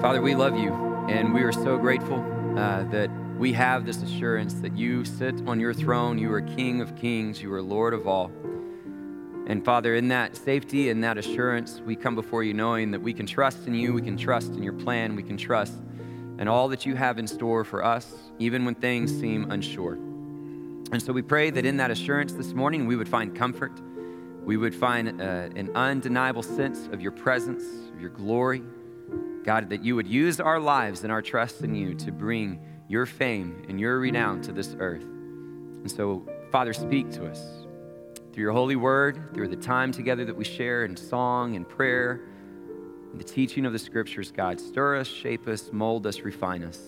Father, we love you, and we are so grateful uh, that we have this assurance that you sit on your throne. You are King of kings, you are Lord of all. And Father, in that safety and that assurance, we come before you knowing that we can trust in you, we can trust in your plan, we can trust in all that you have in store for us, even when things seem unsure. And so we pray that in that assurance this morning, we would find comfort. We would find uh, an undeniable sense of your presence, of your glory. God, that you would use our lives and our trust in you to bring your fame and your renown to this earth. And so, Father, speak to us through your holy word, through the time together that we share in song and prayer, and the teaching of the scriptures, God. Stir us, shape us, mold us, refine us.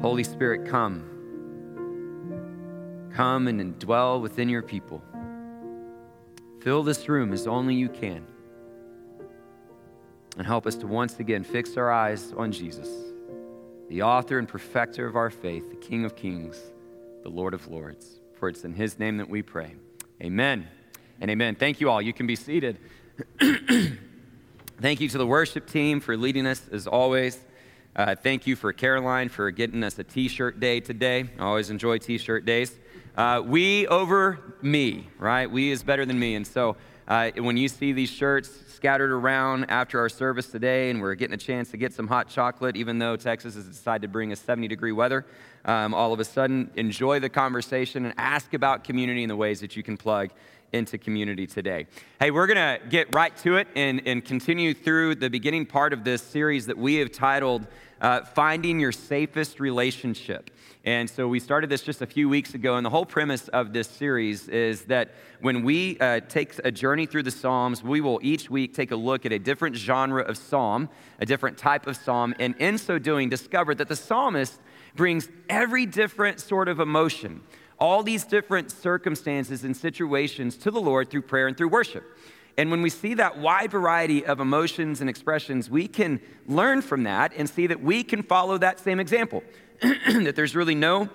Holy Spirit, come Come and dwell within your people. Fill this room as only you can. And help us to once again fix our eyes on Jesus, the author and perfecter of our faith, the King of kings, the Lord of lords. For it's in his name that we pray. Amen and amen. Thank you all. You can be seated. thank you to the worship team for leading us as always. Uh, thank you for Caroline for getting us a t shirt day today. I always enjoy t shirt days. Uh, we over me, right? We is better than me. And so uh, when you see these shirts scattered around after our service today and we're getting a chance to get some hot chocolate, even though Texas has decided to bring us 70 degree weather, um, all of a sudden enjoy the conversation and ask about community and the ways that you can plug into community today. Hey, we're going to get right to it and, and continue through the beginning part of this series that we have titled uh, Finding Your Safest Relationship. And so we started this just a few weeks ago, and the whole premise of this series is that when we uh, take a journey through the Psalms, we will each week take a look at a different genre of psalm, a different type of psalm, and in so doing, discover that the psalmist brings every different sort of emotion, all these different circumstances and situations to the Lord through prayer and through worship. And when we see that wide variety of emotions and expressions, we can learn from that and see that we can follow that same example. that there's really no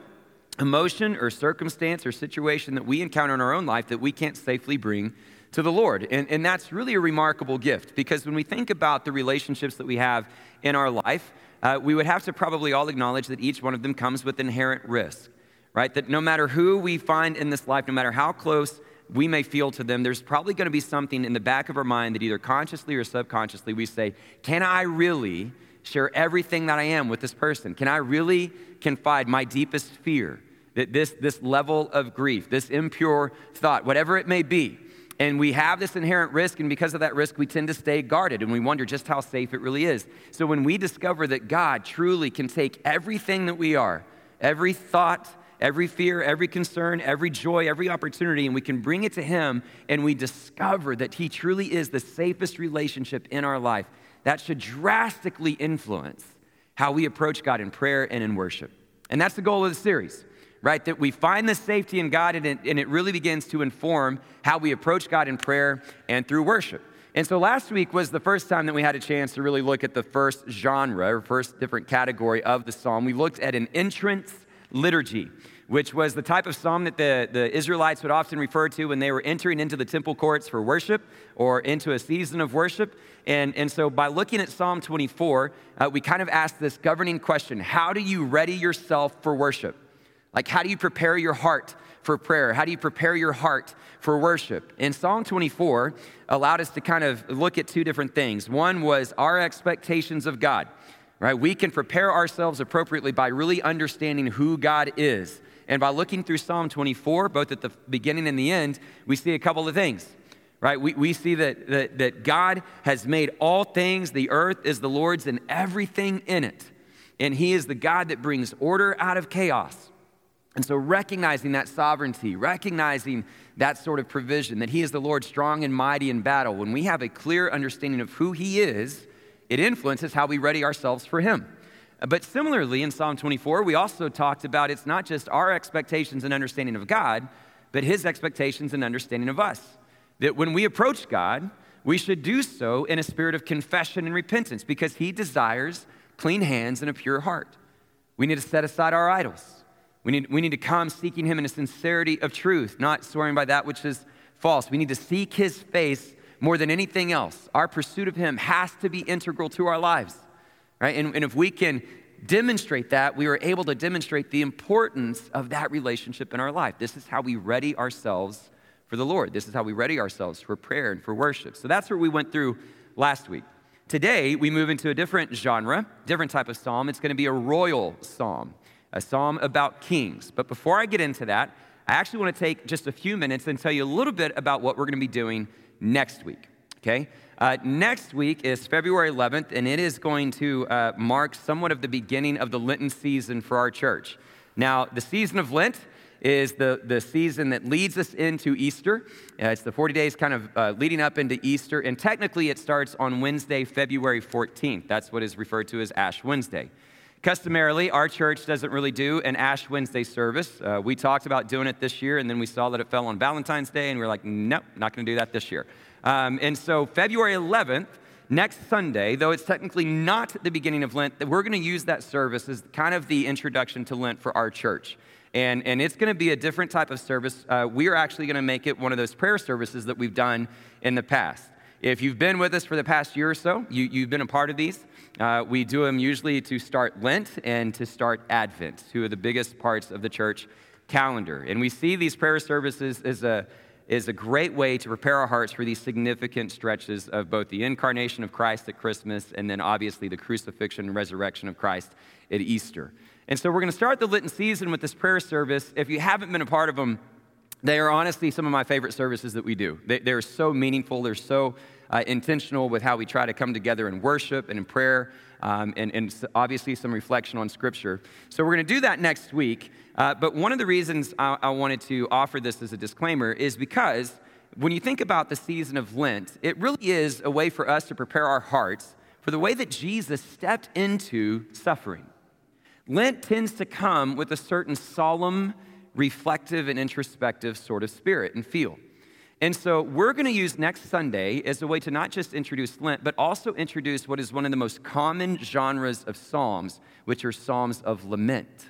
emotion or circumstance or situation that we encounter in our own life that we can't safely bring to the Lord. And, and that's really a remarkable gift because when we think about the relationships that we have in our life, uh, we would have to probably all acknowledge that each one of them comes with inherent risk, right? That no matter who we find in this life, no matter how close we may feel to them, there's probably going to be something in the back of our mind that either consciously or subconsciously we say, Can I really share everything that I am with this person? Can I really confide my deepest fear, that this, this level of grief, this impure thought, whatever it may be? And we have this inherent risk, and because of that risk, we tend to stay guarded and we wonder just how safe it really is. So when we discover that God truly can take everything that we are, every thought, every fear, every concern, every joy, every opportunity, and we can bring it to Him, and we discover that He truly is the safest relationship in our life, that should drastically influence how we approach God in prayer and in worship. And that's the goal of the series, right? That we find the safety in God and it, and it really begins to inform how we approach God in prayer and through worship. And so last week was the first time that we had a chance to really look at the first genre or first different category of the psalm. We looked at an entrance liturgy which was the type of psalm that the, the Israelites would often refer to when they were entering into the temple courts for worship or into a season of worship. And, and so, by looking at Psalm 24, uh, we kind of ask this governing question How do you ready yourself for worship? Like, how do you prepare your heart for prayer? How do you prepare your heart for worship? And Psalm 24 allowed us to kind of look at two different things. One was our expectations of God, right? We can prepare ourselves appropriately by really understanding who God is and by looking through Psalm 24, both at the beginning and the end, we see a couple of things, right? We, we see that, that, that God has made all things, the earth is the Lord's, and everything in it. And He is the God that brings order out of chaos. And so, recognizing that sovereignty, recognizing that sort of provision, that He is the Lord strong and mighty in battle, when we have a clear understanding of who He is, it influences how we ready ourselves for Him. But similarly, in Psalm 24, we also talked about it's not just our expectations and understanding of God, but His expectations and understanding of us. That when we approach God, we should do so in a spirit of confession and repentance because He desires clean hands and a pure heart. We need to set aside our idols. We need, we need to come seeking Him in a sincerity of truth, not swearing by that which is false. We need to seek His face more than anything else. Our pursuit of Him has to be integral to our lives. Right? And, and if we can demonstrate that, we are able to demonstrate the importance of that relationship in our life. This is how we ready ourselves for the Lord. This is how we ready ourselves for prayer and for worship. So that's what we went through last week. Today, we move into a different genre, different type of psalm. It's going to be a royal psalm, a psalm about kings. But before I get into that, I actually want to take just a few minutes and tell you a little bit about what we're going to be doing next week. Okay? Uh, next week is February 11th, and it is going to uh, mark somewhat of the beginning of the Lenten season for our church. Now, the season of Lent is the, the season that leads us into Easter. Uh, it's the 40 days kind of uh, leading up into Easter, and technically it starts on Wednesday, February 14th. That's what is referred to as Ash Wednesday. Customarily, our church doesn't really do an Ash Wednesday service. Uh, we talked about doing it this year, and then we saw that it fell on Valentine's Day, and we are like, nope, not going to do that this year. Um, and so, February 11th, next Sunday, though it's technically not the beginning of Lent, we're going to use that service as kind of the introduction to Lent for our church. And, and it's going to be a different type of service. Uh, we are actually going to make it one of those prayer services that we've done in the past. If you've been with us for the past year or so, you, you've been a part of these. Uh, we do them usually to start Lent and to start Advent, two of the biggest parts of the church calendar. And we see these prayer services as a, is a great way to prepare our hearts for these significant stretches of both the incarnation of Christ at Christmas and then obviously the crucifixion and resurrection of Christ at Easter. And so we're going to start the Lenten season with this prayer service. If you haven't been a part of them, they are honestly some of my favorite services that we do. They, are so meaningful, they're so uh, intentional with how we try to come together in worship and in prayer, um, and, and, obviously some reflection on Scripture. So we're going to do that next week. Uh, but one of the reasons I, I wanted to offer this as a disclaimer is because when you think about the season of Lent, it really is a way for us to prepare our hearts for the way that Jesus stepped into suffering. Lent tends to come with a certain solemn, reflective, and introspective sort of spirit and feel. And so we're going to use next Sunday as a way to not just introduce Lent, but also introduce what is one of the most common genres of Psalms, which are Psalms of lament.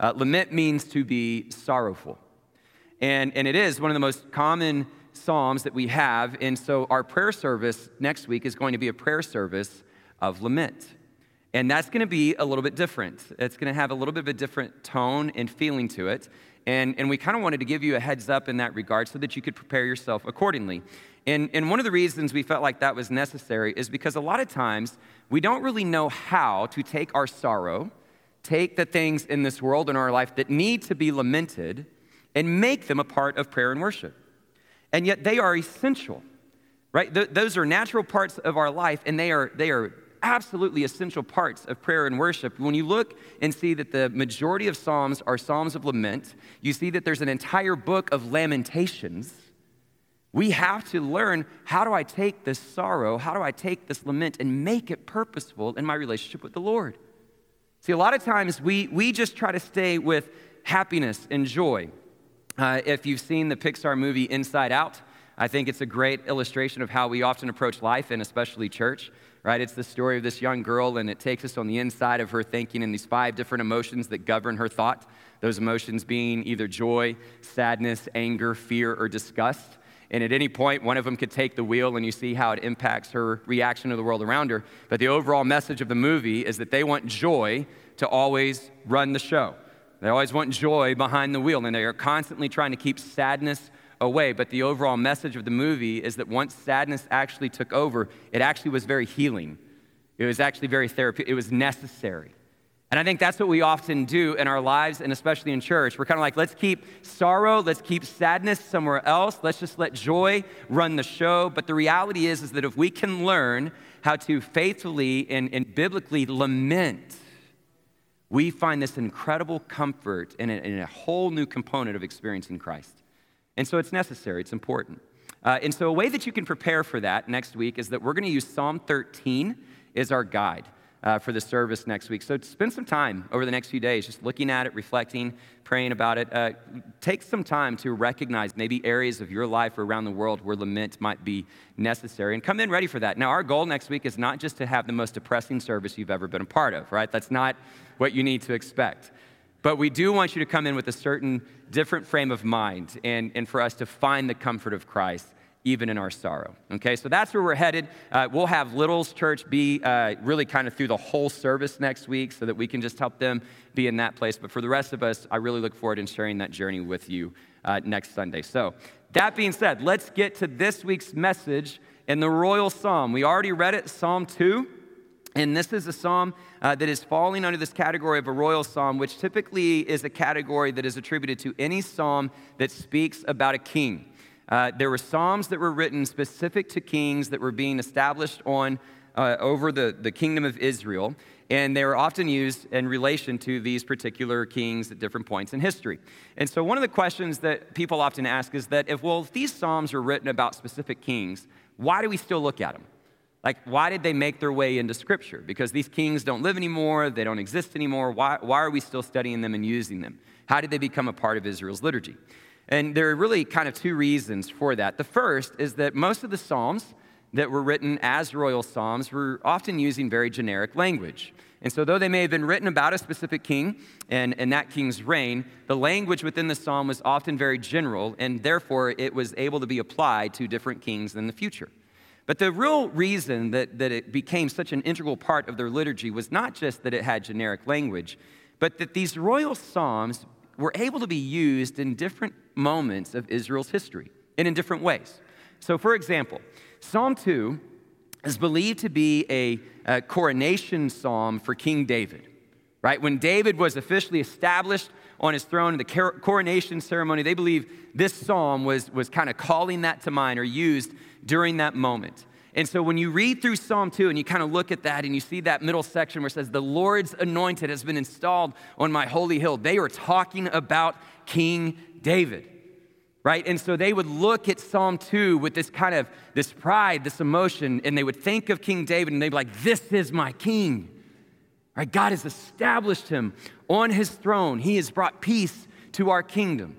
Uh, lament means to be sorrowful. And, and it is one of the most common Psalms that we have. And so our prayer service next week is going to be a prayer service of lament. And that's going to be a little bit different. It's going to have a little bit of a different tone and feeling to it. And, and we kind of wanted to give you a heads up in that regard so that you could prepare yourself accordingly. And, and one of the reasons we felt like that was necessary is because a lot of times we don't really know how to take our sorrow, take the things in this world in our life that need to be lamented, and make them a part of prayer and worship. And yet they are essential, right? Th- those are natural parts of our life, and they are, they are absolutely essential parts of prayer and worship. When you look and see that the majority of Psalms are Psalms of lament, you see that there's an entire book of lamentations. We have to learn how do I take this sorrow, how do I take this lament and make it purposeful in my relationship with the Lord? See, a lot of times we, we just try to stay with happiness and joy. Uh, if you've seen the Pixar movie Inside Out, I think it's a great illustration of how we often approach life and especially church right? It's the story of this young girl, and it takes us on the inside of her thinking and these five different emotions that govern her thought. Those emotions being either joy, sadness, anger, fear, or disgust. And at any point, one of them could take the wheel, and you see how it impacts her reaction to the world around her. But the overall message of the movie is that they want joy to always run the show. They always want joy behind the wheel, and they are constantly trying to keep sadness away. But the overall message of the movie is that once sadness actually took over, it actually was very healing. It was actually very therapeutic. It was necessary. And I think that's what we often do in our lives and especially in church. We're kind of like, let's keep sorrow, let's keep sadness somewhere else. Let's just let joy run the show. But the reality is, is that if we can learn how to faithfully and, and biblically lament, we find this incredible comfort in a, in a whole new component of experiencing Christ. And so it's necessary, it's important. Uh, and so, a way that you can prepare for that next week is that we're going to use Psalm 13 as our guide uh, for the service next week. So, spend some time over the next few days just looking at it, reflecting, praying about it. Uh, take some time to recognize maybe areas of your life or around the world where lament might be necessary and come in ready for that. Now, our goal next week is not just to have the most depressing service you've ever been a part of, right? That's not what you need to expect. But we do want you to come in with a certain different frame of mind and, and for us to find the comfort of Christ even in our sorrow. Okay, so that's where we're headed. Uh, we'll have Littles Church be uh, really kind of through the whole service next week so that we can just help them be in that place. But for the rest of us, I really look forward to sharing that journey with you uh, next Sunday. So, that being said, let's get to this week's message in the Royal Psalm. We already read it, Psalm 2. And this is a psalm uh, that is falling under this category of a royal psalm, which typically is a category that is attributed to any psalm that speaks about a king. Uh, there were psalms that were written specific to kings that were being established on uh, over the, the kingdom of Israel, and they were often used in relation to these particular kings at different points in history. And so, one of the questions that people often ask is that if, well, if these psalms were written about specific kings, why do we still look at them? Like, why did they make their way into Scripture? Because these kings don't live anymore, they don't exist anymore. Why, why are we still studying them and using them? How did they become a part of Israel's liturgy? And there are really kind of two reasons for that. The first is that most of the Psalms that were written as royal Psalms were often using very generic language. And so, though they may have been written about a specific king and, and that king's reign, the language within the psalm was often very general, and therefore it was able to be applied to different kings in the future. But the real reason that, that it became such an integral part of their liturgy was not just that it had generic language, but that these royal psalms were able to be used in different moments of Israel's history and in different ways. So, for example, Psalm 2 is believed to be a, a coronation psalm for King David, right? When David was officially established on his throne in the coronation ceremony, they believe this psalm was, was kind of calling that to mind or used during that moment. And so when you read through Psalm 2 and you kind of look at that and you see that middle section where it says, The Lord's anointed has been installed on my holy hill, they are talking about King David. Right? And so they would look at Psalm 2 with this kind of this pride, this emotion, and they would think of King David and they'd be like, This is my king. Right? God has established him on his throne. He has brought peace to our kingdom.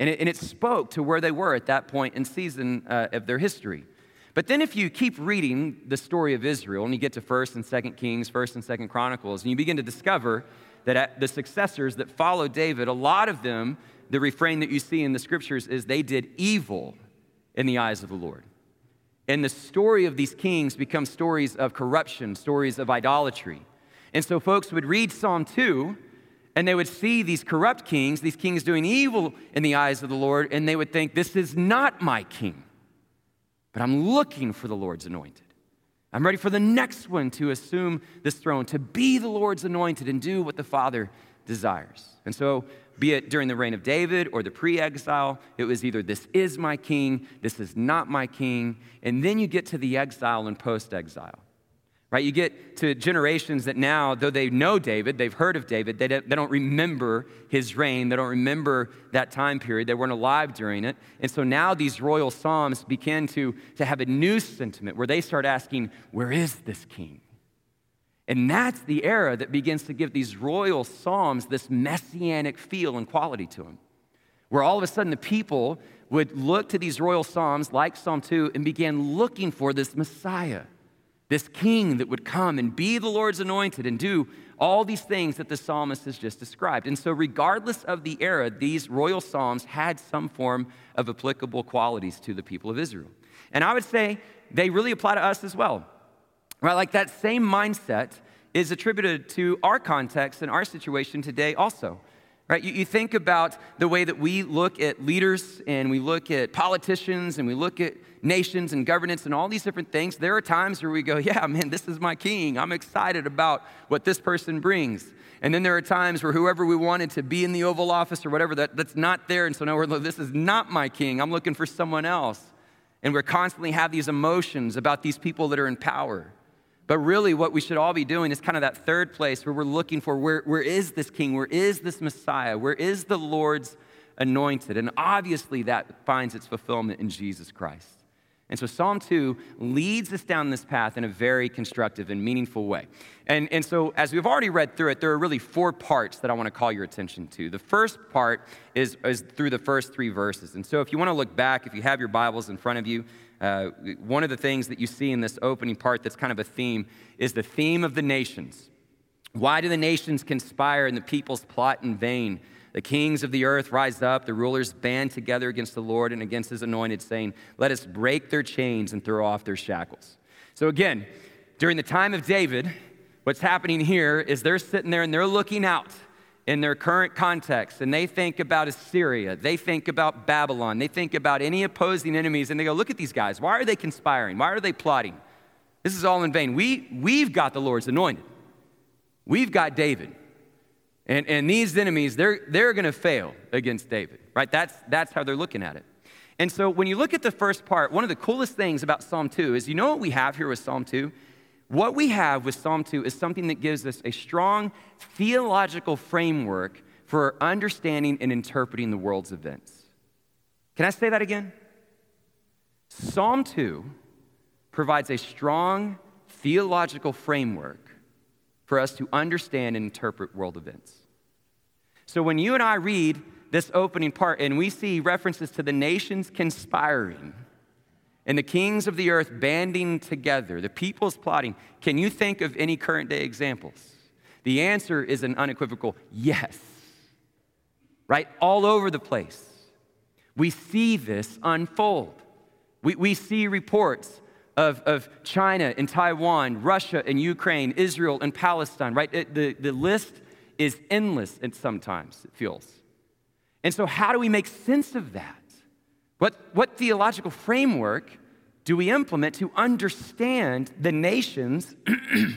And it, and it spoke to where they were at that point in season uh, of their history. But then if you keep reading the story of Israel and you get to 1st and 2nd Kings, 1st and 2nd Chronicles, and you begin to discover that the successors that followed David, a lot of them, the refrain that you see in the scriptures is they did evil in the eyes of the Lord. And the story of these kings becomes stories of corruption, stories of idolatry. And so folks would read Psalm 2 and they would see these corrupt kings, these kings doing evil in the eyes of the Lord, and they would think, This is not my king. But I'm looking for the Lord's anointed. I'm ready for the next one to assume this throne, to be the Lord's anointed and do what the Father desires. And so, be it during the reign of David or the pre exile, it was either this is my king, this is not my king. And then you get to the exile and post exile right? You get to generations that now, though they know David, they've heard of David, they don't, they don't remember his reign, they don't remember that time period, they weren't alive during it. And so now these royal psalms begin to, to have a new sentiment where they start asking, Where is this king? And that's the era that begins to give these royal psalms this messianic feel and quality to them, where all of a sudden the people would look to these royal psalms like Psalm 2 and begin looking for this Messiah this king that would come and be the Lord's anointed and do all these things that the psalmist has just described. And so, regardless of the era, these royal psalms had some form of applicable qualities to the people of Israel. And I would say they really apply to us as well. Right? Like that same mindset is attributed to our context and our situation today also. Right? You, you think about the way that we look at leaders and we look at politicians and we look at nations and governance and all these different things. There are times where we go, yeah, man, this is my king. I'm excited about what this person brings. And then there are times where whoever we wanted to be in the Oval Office or whatever, that, that's not there. And so now we're like, this is not my king. I'm looking for someone else. And we constantly have these emotions about these people that are in power. But really, what we should all be doing is kind of that third place where we're looking for where, where is this king? Where is this Messiah? Where is the Lord's anointed? And obviously, that finds its fulfillment in Jesus Christ. And so Psalm 2 leads us down this path in a very constructive and meaningful way. And, and so, as we've already read through it, there are really four parts that I want to call your attention to. The first part is, is through the first three verses. And so, if you want to look back, if you have your Bibles in front of you, uh, one of the things that you see in this opening part that's kind of a theme is the theme of the nations. Why do the nations conspire and the peoples plot in vain? The kings of the earth rise up, the rulers band together against the Lord and against his anointed, saying, Let us break their chains and throw off their shackles. So, again, during the time of David, what's happening here is they're sitting there and they're looking out in their current context and they think about Assyria, they think about Babylon, they think about any opposing enemies, and they go, Look at these guys. Why are they conspiring? Why are they plotting? This is all in vain. We, we've got the Lord's anointed, we've got David. And, and these enemies, they're, they're going to fail against David, right? That's, that's how they're looking at it. And so when you look at the first part, one of the coolest things about Psalm 2 is you know what we have here with Psalm 2? What we have with Psalm 2 is something that gives us a strong theological framework for understanding and interpreting the world's events. Can I say that again? Psalm 2 provides a strong theological framework for us to understand and interpret world events. So when you and I read this opening part and we see references to the nations conspiring and the kings of the earth banding together, the peoples plotting, can you think of any current day examples? The answer is an unequivocal yes. Right? All over the place. We see this unfold. We, we see reports of, of China and Taiwan, Russia and Ukraine, Israel and Palestine, right? It, the, the list is endless and sometimes, it feels. And so, how do we make sense of that? What, what theological framework do we implement to understand the nations,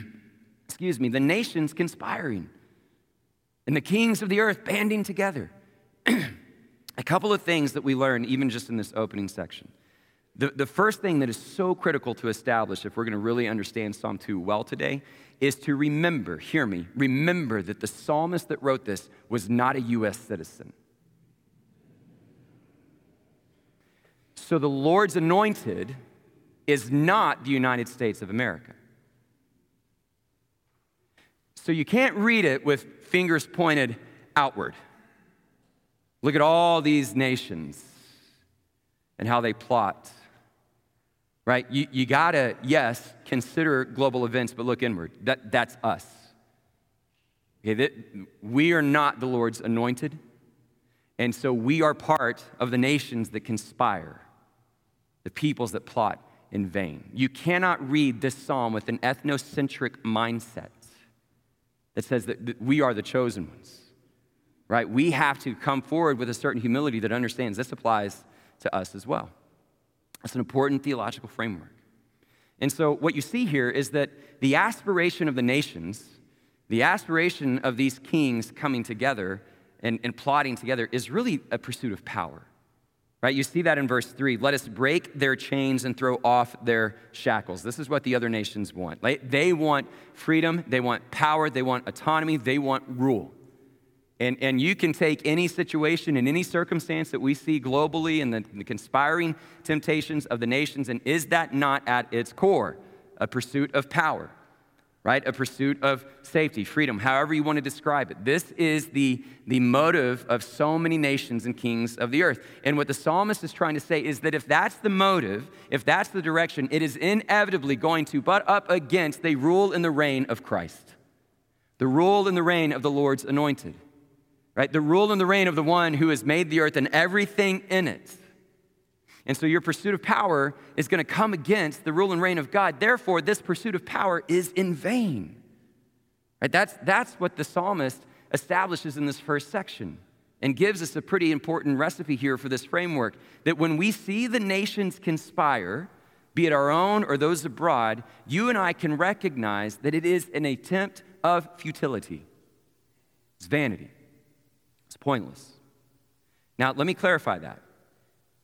excuse me, the nations conspiring and the kings of the earth banding together? A couple of things that we learn, even just in this opening section. The, the first thing that is so critical to establish if we're going to really understand Psalm 2 well today is to remember, hear me, remember that the psalmist that wrote this was not a U.S. citizen. So the Lord's anointed is not the United States of America. So you can't read it with fingers pointed outward. Look at all these nations and how they plot right? You, you gotta, yes, consider global events, but look inward. That, that's us. Okay, that, we are not the Lord's anointed, and so we are part of the nations that conspire, the peoples that plot in vain. You cannot read this psalm with an ethnocentric mindset that says that, we are the chosen ones, right? We have to come forward with a certain humility that understands this applies to us as well. It's an important theological framework. And so, what you see here is that the aspiration of the nations, the aspiration of these kings coming together and, and plotting together, is really a pursuit of power. Right? You see that in verse 3. Let us break their chains and throw off their shackles. This is what the other nations want. They want freedom, they want power, they want autonomy, they want rule. And, and you can take any situation and any circumstance that we see globally and the, the conspiring temptations of the nations, and is that not at its core a pursuit of power? Right? A pursuit of safety, freedom, however you want to describe it. This is the, the motive of so many nations and kings of the earth. And what the psalmist is trying to say is that if that's the motive, if that's the direction, it is inevitably going to butt up against the rule and the reign of Christ, the rule and the reign of the Lord's anointed right? The rule and the reign of the one who has made the earth and everything in it. And so your pursuit of power is going to come against the rule and reign of God. Therefore, this pursuit of power is in vain. Right? That's, that's what the psalmist establishes in this first section and gives us a pretty important recipe here for this framework that when we see the nations conspire, be it our own or those abroad, you and I can recognize that it is an attempt of futility. It's vanity. It's pointless. Now, let me clarify that.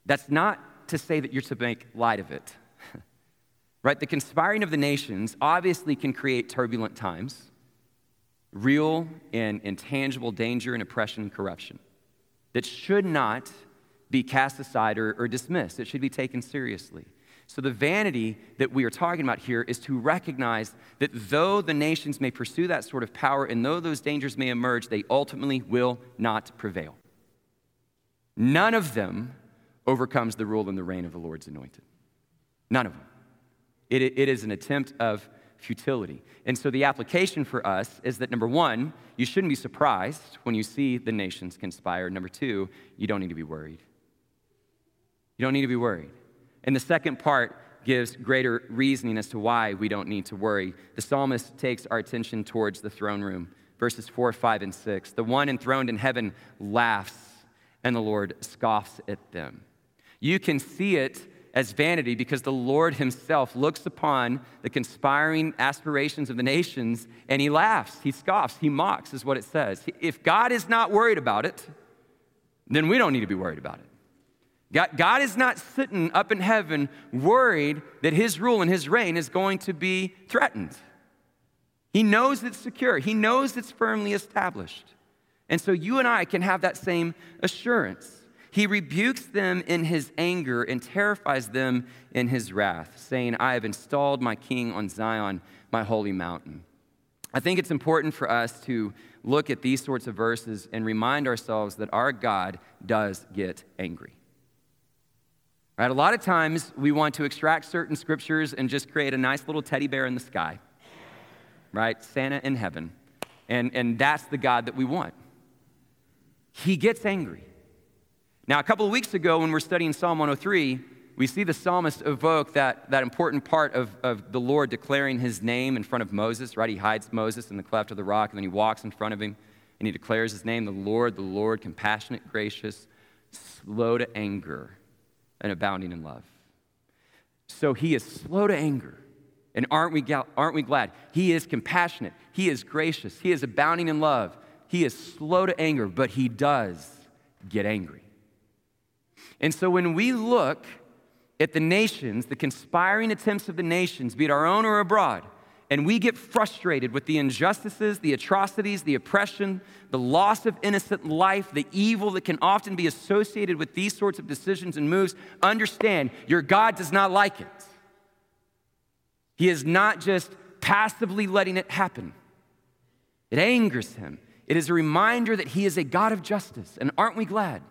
That's not to say that you're to make light of it. right? The conspiring of the nations obviously can create turbulent times, real and intangible danger and oppression and corruption that should not be cast aside or, or dismissed. It should be taken seriously. So, the vanity that we are talking about here is to recognize that though the nations may pursue that sort of power and though those dangers may emerge, they ultimately will not prevail. None of them overcomes the rule and the reign of the Lord's anointed. None of them. It, it is an attempt of futility. And so the application for us is that number one, you shouldn't be surprised when you see the nations conspire. Number two, you don't need to be worried. You don't need to be worried. And the second part gives greater reasoning as to why we don't need to worry. The psalmist takes our attention towards the throne room, verses 4, 5, and 6. The one enthroned in heaven laughs, and the Lord scoffs at them. You can see it as vanity because the Lord himself looks upon the conspiring aspirations of the nations and he laughs, he scoffs, he mocks, is what it says. If God is not worried about it, then we don't need to be worried about it. God, God is not sitting up in heaven worried that his rule and his reign is going to be threatened. He knows it's secure, he knows it's firmly established. And so you and I can have that same assurance. He rebukes them in his anger and terrifies them in his wrath, saying, I have installed my king on Zion, my holy mountain. I think it's important for us to look at these sorts of verses and remind ourselves that our God does get angry. Right? A lot of times we want to extract certain scriptures and just create a nice little teddy bear in the sky, right? Santa in heaven. And, and that's the God that we want. He gets angry. Now, a couple of weeks ago, when we're studying Psalm 103, we see the psalmist evoke that, that important part of, of the Lord declaring his name in front of Moses, right? He hides Moses in the cleft of the rock, and then he walks in front of him, and he declares his name, the Lord, the Lord, compassionate, gracious, slow to anger, and abounding in love. So he is slow to anger. And aren't we, aren't we glad? He is compassionate. He is gracious. He is abounding in love. He is slow to anger, but he does get angry. And so when we look at the nations, the conspiring attempts of the nations, be it our own or abroad, and we get frustrated with the injustices, the atrocities, the oppression, the loss of innocent life, the evil that can often be associated with these sorts of decisions and moves, understand your God does not like it. He is not just passively letting it happen, it angers him. It is a reminder that he is a God of justice. And aren't we glad?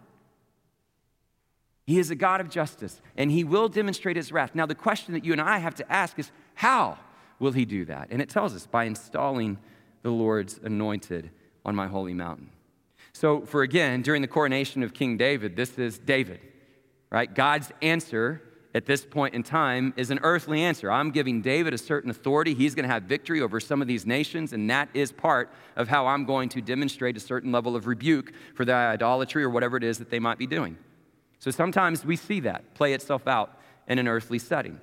He is a God of justice, and He will demonstrate His wrath. Now, the question that you and I have to ask is how will He do that? And it tells us by installing the Lord's anointed on my holy mountain. So, for again, during the coronation of King David, this is David, right? God's answer at this point in time is an earthly answer. I'm giving David a certain authority. He's going to have victory over some of these nations, and that is part of how I'm going to demonstrate a certain level of rebuke for the idolatry or whatever it is that they might be doing. So sometimes we see that play itself out in an earthly setting,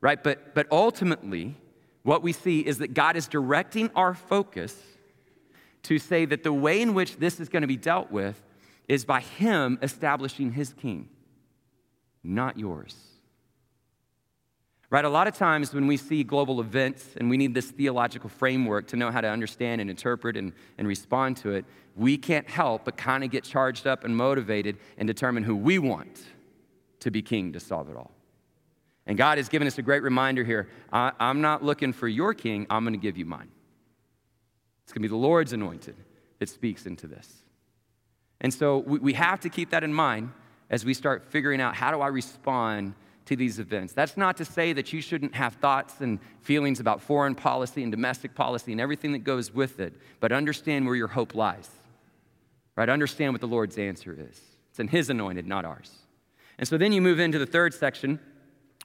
right? But, but ultimately, what we see is that God is directing our focus to say that the way in which this is going to be dealt with is by Him establishing His king, not yours. Right? A lot of times when we see global events and we need this theological framework to know how to understand and interpret and, and respond to it, we can't help but kind of get charged up and motivated and determine who we want to be king to solve it all. And God has given us a great reminder here I, am not looking for your king, I'm going to give you mine. It's going to be the Lord's anointed that speaks into this. And so we, we have to keep that in mind as we start figuring out how do I respond to these events. That's not to say that you shouldn't have thoughts and feelings about foreign policy and domestic policy and everything that goes with it, but understand where your hope lies. Right? Understand what the Lord's answer is. It's in His anointed, not ours. And so then you move into the third section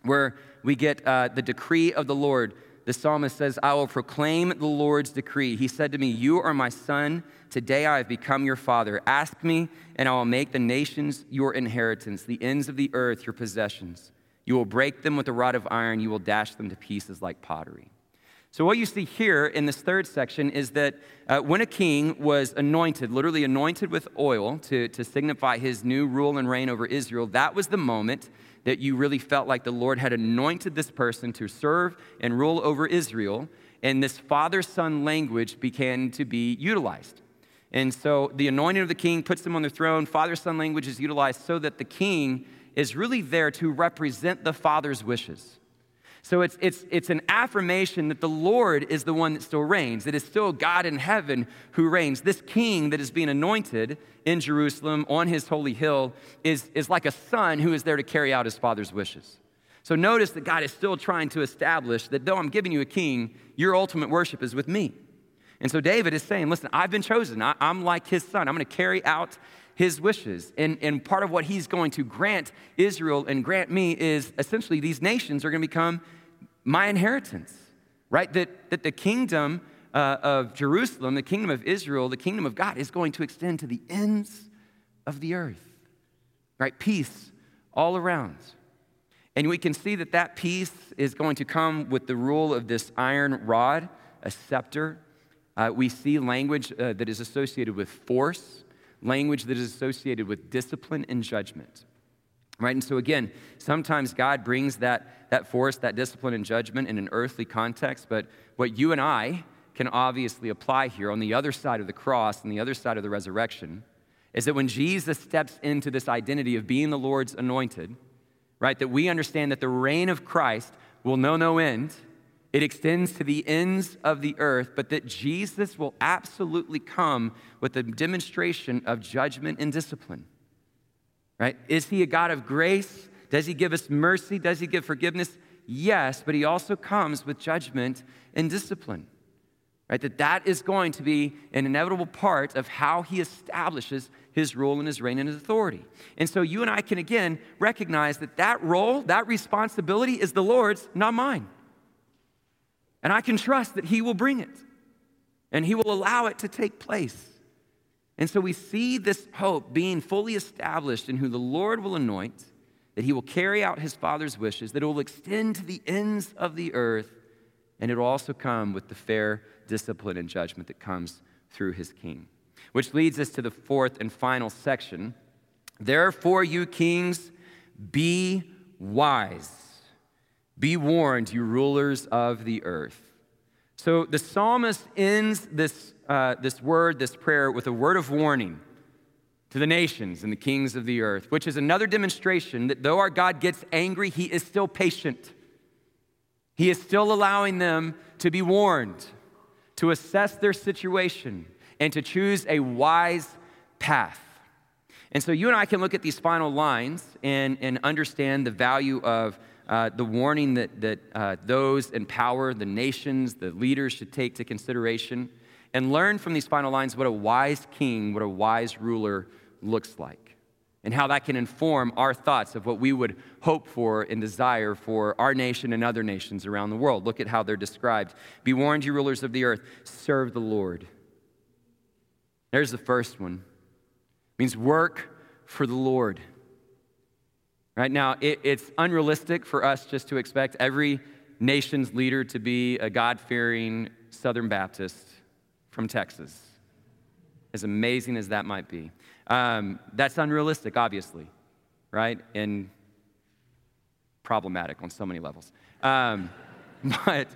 where we get uh, the decree of the Lord. The psalmist says, I will proclaim the Lord's decree. He said to me, You are my son. Today I have become your father. Ask me, and I will make the nations your inheritance, the ends of the earth your possessions. You will break them with a rod of iron, you will dash them to pieces like pottery. So, what you see here in this third section is that uh, when a king was anointed, literally anointed with oil to, to signify his new rule and reign over Israel, that was the moment that you really felt like the Lord had anointed this person to serve and rule over Israel. And this father son language began to be utilized. And so the anointing of the king puts them on the throne. Father son language is utilized so that the king is really there to represent the Father's wishes. So it's, it's, it's an affirmation that the Lord is the one that still reigns. It is still God in heaven who reigns. This king that is being anointed in Jerusalem on his holy hill is, is like a son who is there to carry out his father's wishes. So notice that God is still trying to establish that though I'm giving you a king, your ultimate worship is with me. And so David is saying, listen, I've been chosen. I, am like his son. I'm going to carry out his wishes. And, and part of what he's going to grant Israel and grant me is essentially these nations are going to become my inheritance, right? That, that the kingdom uh, of Jerusalem, the kingdom of Israel, the kingdom of God is going to extend to the ends of the earth, right? Peace all around. And we can see that that peace is going to come with the rule of this iron rod, a scepter. Uh, we see language uh, that is associated with force, language that is associated with discipline and judgment. Right? And so, again, sometimes God brings that, that force, that discipline and judgment in an earthly context, but what you and I can obviously apply here on the other side of the cross and the other side of the resurrection is that when Jesus steps into this identity of being the Lord's anointed, right, that we understand that the reign of Christ will know no end. It extends to the ends of the earth, but that Jesus will absolutely come with a demonstration of judgment and discipline. Right? Is he a God of grace? Does he give us mercy? Does he give forgiveness? Yes, but he also comes with judgment and discipline right? That that is going to be an inevitable part of how he establishes his rule and his reign and his authority. And so you and I can again recognize that that role, that responsibility is the Lord's, not mine. And I can trust that he will bring it and he will allow it to take place. And so we see this hope being fully established in who the Lord will anoint, that he will carry out his Father's wishes, that it will extend to the ends of the earth, and it will also come with the fair discipline and judgment that comes through his king. Which leads us to the fourth and final section. Therefore, you kings, be wise. Be warned, you rulers of the earth. So the psalmist ends this, uh, this word, this prayer, with a word of warning to the nations and the kings of the earth, which is another demonstration that though our God gets angry, he is still patient. He is still allowing them to be warned to assess their situation and to choose a wise path. And so you and I can look at these final lines and, and understand the value of uh, the warning that, that uh, those in power, the nations, the leaders should take to consideration, and learn from these final lines what a wise king, what a wise ruler looks like and how that can inform our thoughts of what we would hope for and desire for our nation and other nations around the world. Look at how they're described. Be warned, you rulers of the earth, serve the Lord. There's the first one. It means work for the Lord. Right now, it, it's unrealistic for us just to expect every nation's leader to be a God fearing Southern Baptist from Texas, as amazing as that might be. Um, that's unrealistic, obviously, right? And problematic on so many levels. Um, but,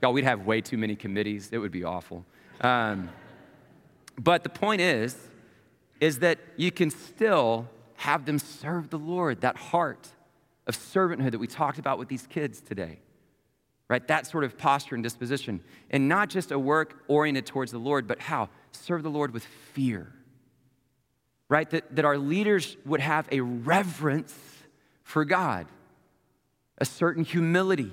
God, we'd have way too many committees. It would be awful. Um, but the point is, is that you can still have them serve the Lord, that heart of servanthood that we talked about with these kids today, right? That sort of posture and disposition. And not just a work oriented towards the Lord, but how? Serve the Lord with fear right? That, that our leaders would have a reverence for God, a certain humility,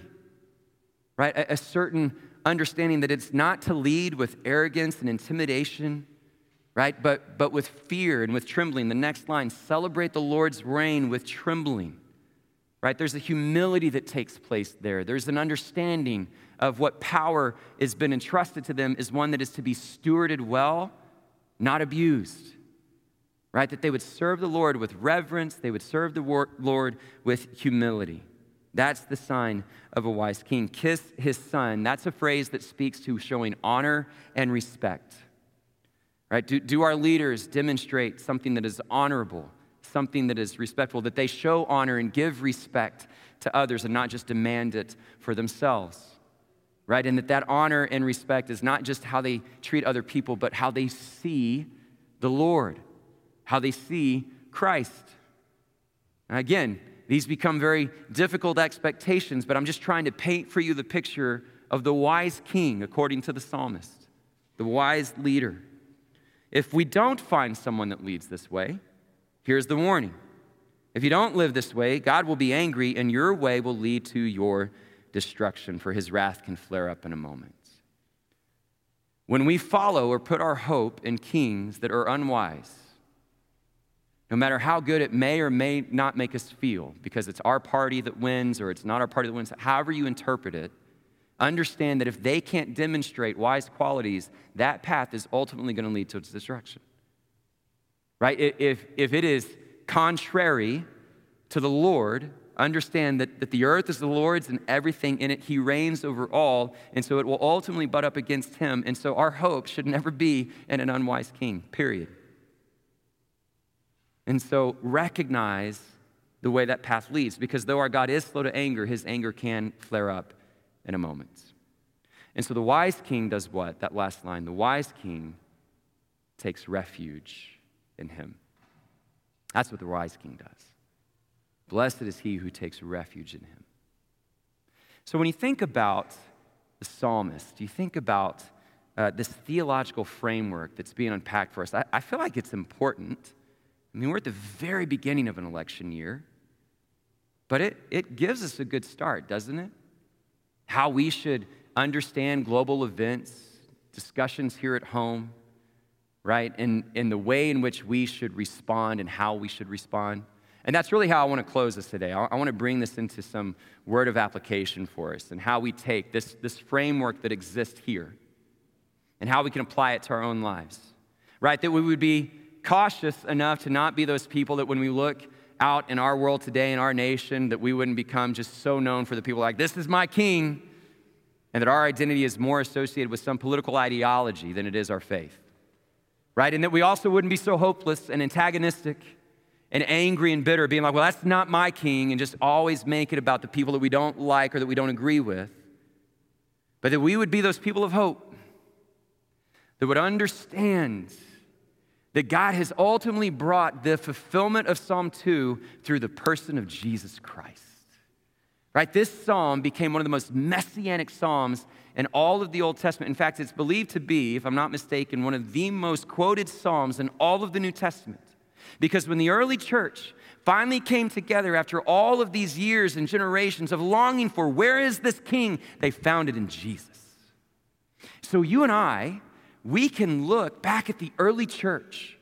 right? A, a certain understanding that it's not to lead with arrogance and intimidation, right? But, but with fear and with trembling. The next line celebrate the Lord's reign with trembling, right? There's a humility that takes place there. There's an understanding of what power has been entrusted to them is one that is to be stewarded well, not abused right? That they would serve the Lord with reverence, they would serve the Lord with humility. That's the sign of a wise king. Kiss his son. That's a phrase that speaks to showing honor and respect. Right? Do, do our leaders demonstrate something that is honorable, something that is respectful, that they show honor and give respect to others and not just demand it for themselves? Right? And that that honor and respect is not just how they treat other people, but how they see the Lord how they see Christ. And again, these become very difficult expectations, but I'm just trying to paint for you the picture of the wise king, according to the psalmist, the wise leader. If we don't find someone that leads this way, here's the warning If you don't live this way, God will be angry and your way will lead to your destruction, for his wrath can flare up in a moment. When we follow or put our hope in kings that are unwise, no matter how good it may or may not make us feel, because it's our party that wins or it's not our party that wins, however you interpret it, understand that if they can't demonstrate wise qualities, that path is ultimately going to lead to its destruction. Right? If, if it is contrary to the Lord, understand that, that the earth is the Lord's and everything in it, He reigns over all, and so it will ultimately butt up against Him. And so our hope should never be in an unwise king, period. And so recognize the way that path leads, because though our God is slow to anger, His anger can flare up in a moment. And so the wise king does what? That last line the wise king takes refuge in him. That's what the wise king does. Blessed is he who takes refuge in him. So when you think about the psalmist, you think about uh, this theological framework that's being unpacked for us. I, I feel like it's important. I mean, we're at the very beginning of an election year, but it, it gives us a good start, doesn't it? How we should understand global events, discussions here at home, right? And, and the way in which we should respond and how we should respond. And that's really how I want to close this today. I, I want to bring this into some word of application for us and how we take this, this framework that exists here and how we can apply it to our own lives, right? That we would be cautious enough to not be those people that when we look out in our world today, in our nation, that we wouldn't become just so known for the people like, this is my king, and that our identity is more associated with some political ideology than it is our faith. Right? And that we also wouldn't be so hopeless and antagonistic and angry and bitter, being like, well, that's not my king, and just always make it about the people that we don't like or that we don't agree with. But that we would be those people of hope that would understand that God has ultimately brought the fulfillment of Psalm 2 through the person of Jesus Christ. Right? This psalm became one of the most messianic psalms in all of the Old Testament. In fact, it's believed to be, if I'm not mistaken, one of the most quoted psalms in all of the New Testament. Because when the early church finally came together after all of these years and generations of longing for where is this king, they found it in Jesus. So you and I, we can look back at the early church,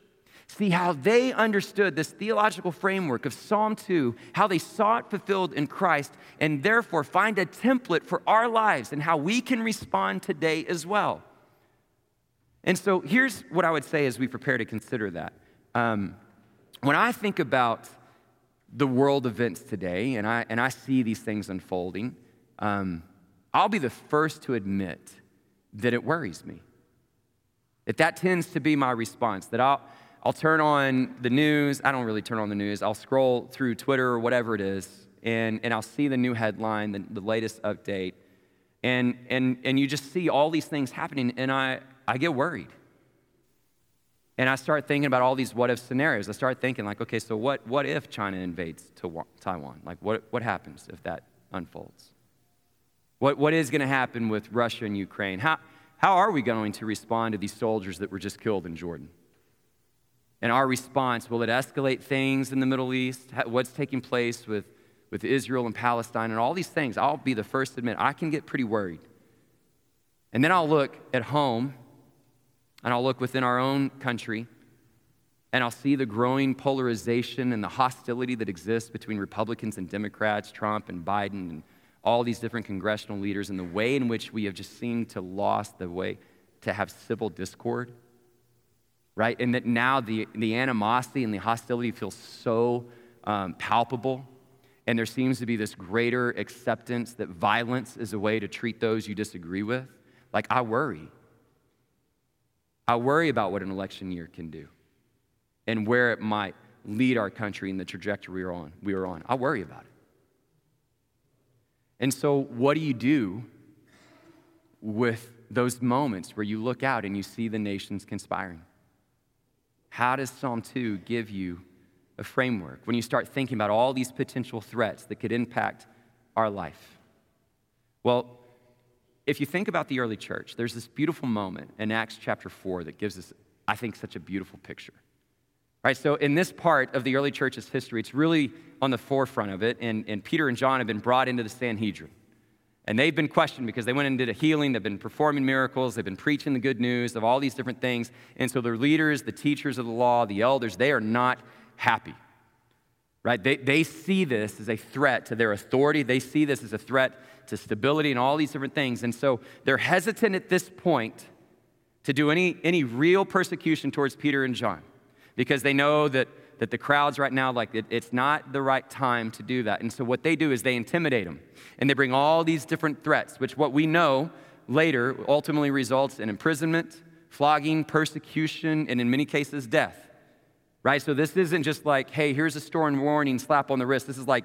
see how they understood this theological framework of Psalm 2, how they saw it fulfilled in Christ, and therefore find a template for our lives and how we can respond today as well. And so here's what I would say as we prepare to consider that. Um, when I think about the world events today and I, and I see these things unfolding, um, I'll be the first to admit that it worries me. That that tends to be my response, that I'll, I'll turn on the news. I don't really turn on the news. I'll scroll through Twitter or whatever it is, and, and I'll see the new headline, the, the latest update, and, and, and you just see all these things happening, and I, I get worried. And I start thinking about all these what if scenarios. I start thinking, like, okay, so what, what if China invades Taiwan? Like, what, what happens if that unfolds? What, what is going to happen with Russia and Ukraine? How, how are we going to respond to these soldiers that were just killed in Jordan? And our response, will it escalate things in the Middle East? What's taking place with, with Israel and Palestine and all these things? I'll be the first to admit, I can get pretty worried. And then I'll look at home and I'll look within our own country and I'll see the growing polarization and the hostility that exists between Republicans and Democrats, Trump and Biden and all these different congressional leaders and the way in which we have just seemed to lost the way to have civil discord, right? And that now the, the animosity and the hostility feels so um, palpable. And there seems to be this greater acceptance that violence is a way to treat those you disagree with. Like, I worry. I worry about what an election year can do and where it might lead our country in the trajectory we're on. We are on. I worry about it. And so, what do you do with those moments where you look out and you see the nations conspiring? How does Psalm 2 give you a framework when you start thinking about all these potential threats that could impact our life? Well, if you think about the early church, there's this beautiful moment in Acts chapter 4 that gives us, I think, such a beautiful picture. Right, so in this part of the early church's history, it's really on the forefront of it, and, and Peter and John have been brought into the Sanhedrin. And they've been questioned because they went and did a healing, they've been performing miracles, they've been preaching the good news of all these different things. And so the leaders, the teachers of the law, the elders, they are not happy. Right? They, they see this as a threat to their authority. They see this as a threat to stability and all these different things. And so they're hesitant at this point to do any, any real persecution towards Peter and John because they know that, that the crowds right now, like, it, it's not the right time to do that. And so what they do is they intimidate them and they bring all these different threats, which what we know later ultimately results in imprisonment, flogging, persecution, and in many cases, death. Right? So this isn't just like, hey, here's a stern warning, slap on the wrist. This is like,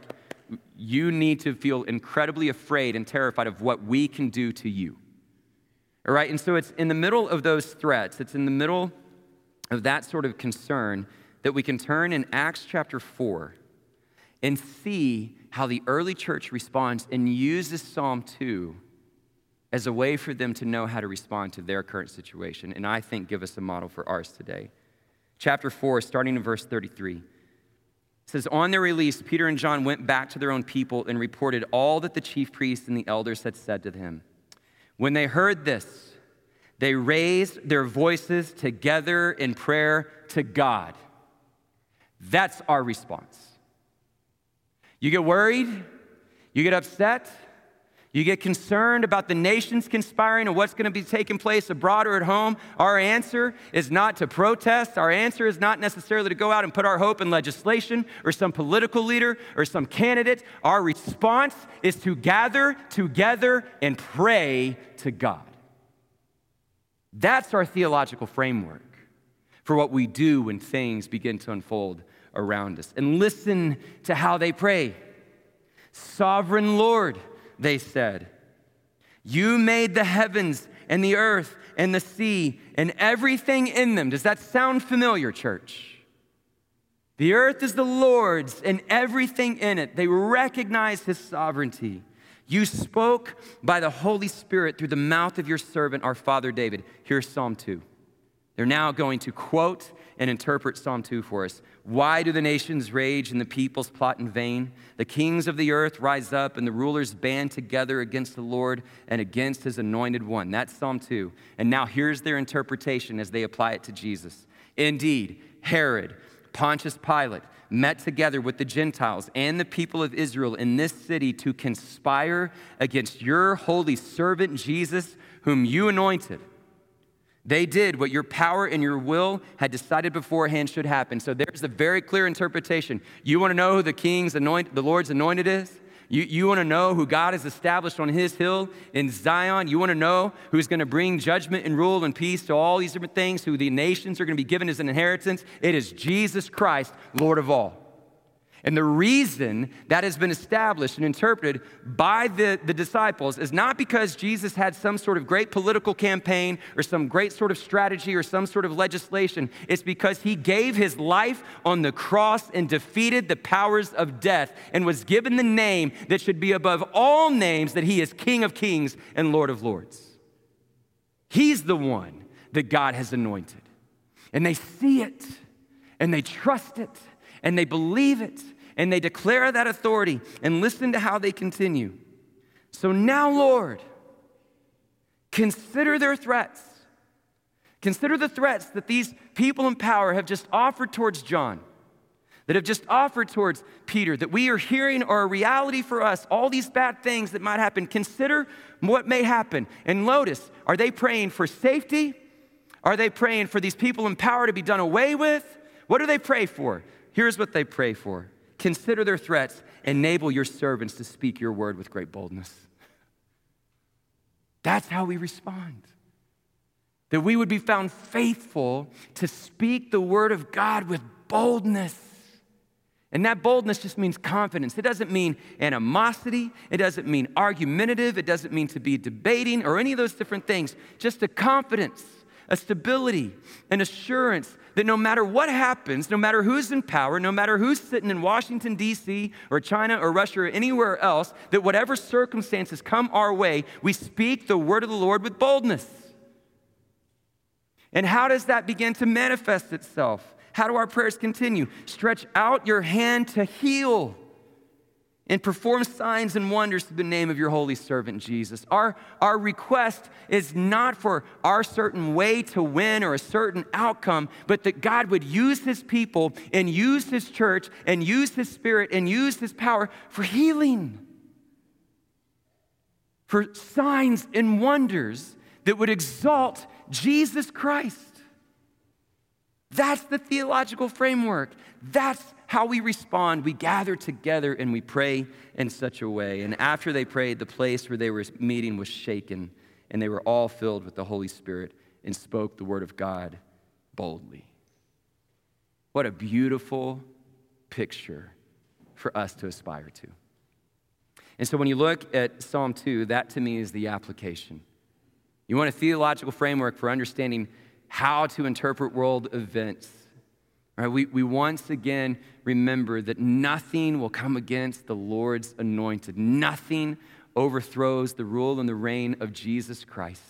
you need to feel incredibly afraid and terrified of what we can do to you. All right? And so it's in the middle of those threats, it's in the middle of that sort of concern that we can turn in Acts chapter 4 and see how the early church responds and uses Psalm 2 as a way for them to know how to respond to their current situation. And I think give us a model for ours today. Chapter 4, starting in verse 33. says, On their release, Peter and John went back to their own people and reported all that the chief priests and the elders had said to them. When they heard this, they raised their voices together in prayer to God. That's our response. You get worried, you get upset, you get concerned about the nations conspiring and what's going to be taking place abroad or at home. Our answer is not to protest. Our answer is not necessarily to go out and put our hope in legislation or some political leader or some candidate. Our response is to gather together and pray to God. That's our theological framework for what we do when things begin to unfold around us. And listen to how they pray Sovereign Lord, they said, You made the heavens and the earth and the sea and everything in them. Does that sound familiar, church? The earth is the Lord's and everything in it. They recognize his sovereignty. You spoke by the Holy Spirit through the mouth of your servant, our father David. Here's Psalm 2. They're now going to quote and interpret Psalm 2 for us. Why do the nations rage and the peoples plot in vain? The kings of the earth rise up and the rulers band together against the Lord and against his anointed one. That's Psalm 2. And now here's their interpretation as they apply it to Jesus. Indeed, Herod, Pontius Pilate, met together with the Gentiles and the people of Israel in this city to conspire against your holy servant Jesus, whom you anointed. They did what your power and your will had decided beforehand should happen. So there's a very clear interpretation. You want to know who the king's anointed, the Lord's anointed is? You, you want to know who God has established on his hill in Zion? You want to know who's going to bring judgment and rule and peace to all these different things, who the nations are going to be given as an inheritance? It is Jesus Christ, Lord of all. And the reason that has been established and interpreted by the, the disciples is not because Jesus had some sort of great political campaign or some great sort of strategy or some sort of legislation. It's because he gave his life on the cross and defeated the powers of death and was given the name that should be above all names that he is King of kings and Lord of lords. He's the one that God has anointed. And they see it and they trust it and they believe it and they declare that authority and listen to how they continue. So now, Lord, consider their threats. Consider the threats that these people in power have just offered towards John, that have just offered towards Peter, that we are hearing are a reality for us, all these bad things that might happen. Consider what may happen. And notice, are they praying for safety? Are they praying for these people in power to be done away with? What do they pray for? Here's what they pray for Consider their threats. Enable your servants to speak your word with great boldness. That's how we respond. That we would be found faithful to speak the word of God with boldness. And that boldness just means confidence. It doesn't mean animosity. It doesn't mean argumentative. It doesn't mean to be debating or any of those different things. Just a confidence, a stability, an assurance that no matter what happens, no matter who's in power, no matter who's sitting in Washington, D.C., or China, or Russia, or anywhere else, that whatever circumstances come our way, we speak the word of the Lord with boldness. And how does that begin to manifest itself? How do our prayers continue? Stretch out your hand to heal and perform signs and wonders through the name of your holy servant Jesus. Our, our request is not for our certain way to win or a certain outcome, but that God would use his people and use his church and use his spirit and use his power for healing, for signs and wonders that would exalt Jesus Christ. That's the theological framework. That's how we respond. We gather together and we pray in such a way. And after they prayed, the place where they were meeting was shaken, and they were all filled with the Holy Spirit and spoke the word of God boldly. What a beautiful picture for us to aspire to. And so when you look at Psalm 2, that to me is the application. You want a theological framework for understanding how to interpret world events. Right? We, we once again remember that nothing will come against the Lord's anointed. Nothing overthrows the rule and the reign of Jesus Christ.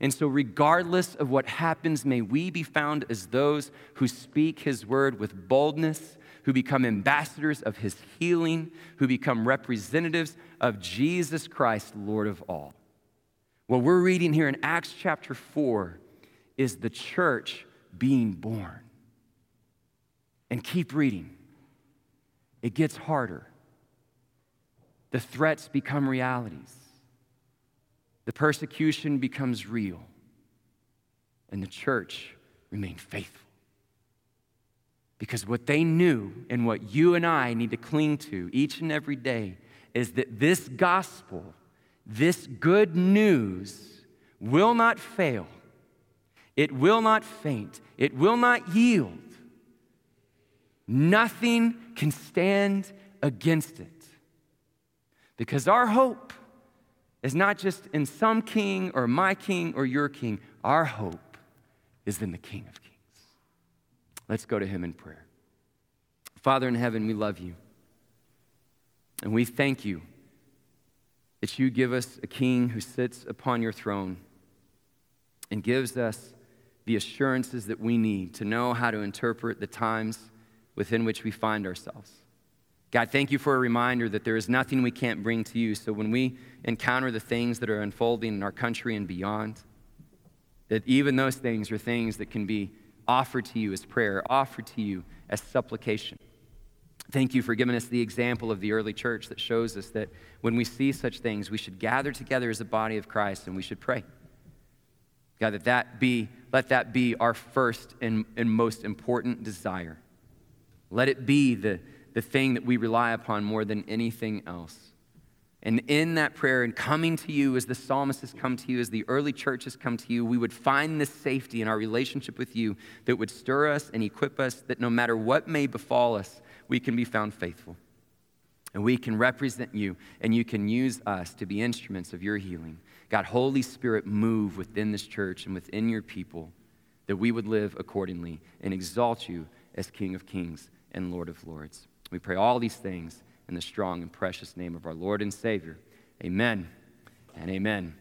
And so, regardless of what happens, may we be found as those who speak his word with boldness, who become ambassadors of his healing, who become representatives of Jesus Christ, Lord of all. What we're reading here in Acts chapter 4 is the church being born. And keep reading. It gets harder. The threats become realities. The persecution becomes real. And the church remained faithful. Because what they knew and what you and I need to cling to each and every day is that this gospel, this good news, will not fail it will not faint, it will not yield. Nothing can stand against it. Because our hope is not just in some king or my king or your king, our hope is in the King of Kings. Let's go to him in prayer. Father in heaven, we love you. And we thank you that you give us a king who sits upon your throne and gives us the assurances that we need to know how to interpret the times within which we find ourselves. God, thank you for a reminder that there is nothing we can't bring to you. So when we encounter the things that are unfolding in our country and beyond, that even those things are things that can be offered to you as prayer, offered to you as supplication. Thank you for giving us the example of the early church that shows us that when we see such things, we should gather together as a body of Christ and we should pray. God, that that be, let that be our first and, and most important desire. Let it be the, the thing that we rely upon more than anything else. And in that prayer and coming to you as the psalmist has come to you, as the early church has come to you, we would find this safety in our relationship with you that would stir us and equip us that no matter what may befall us, we can be found faithful. And we can represent you, and you can use us to be instruments of your healing. God, Holy Spirit, move within this church and within your people that we would live accordingly and exalt you as King of Kings and Lord of Lords. We pray all these things in the strong and precious name of our Lord and Savior. Amen and amen.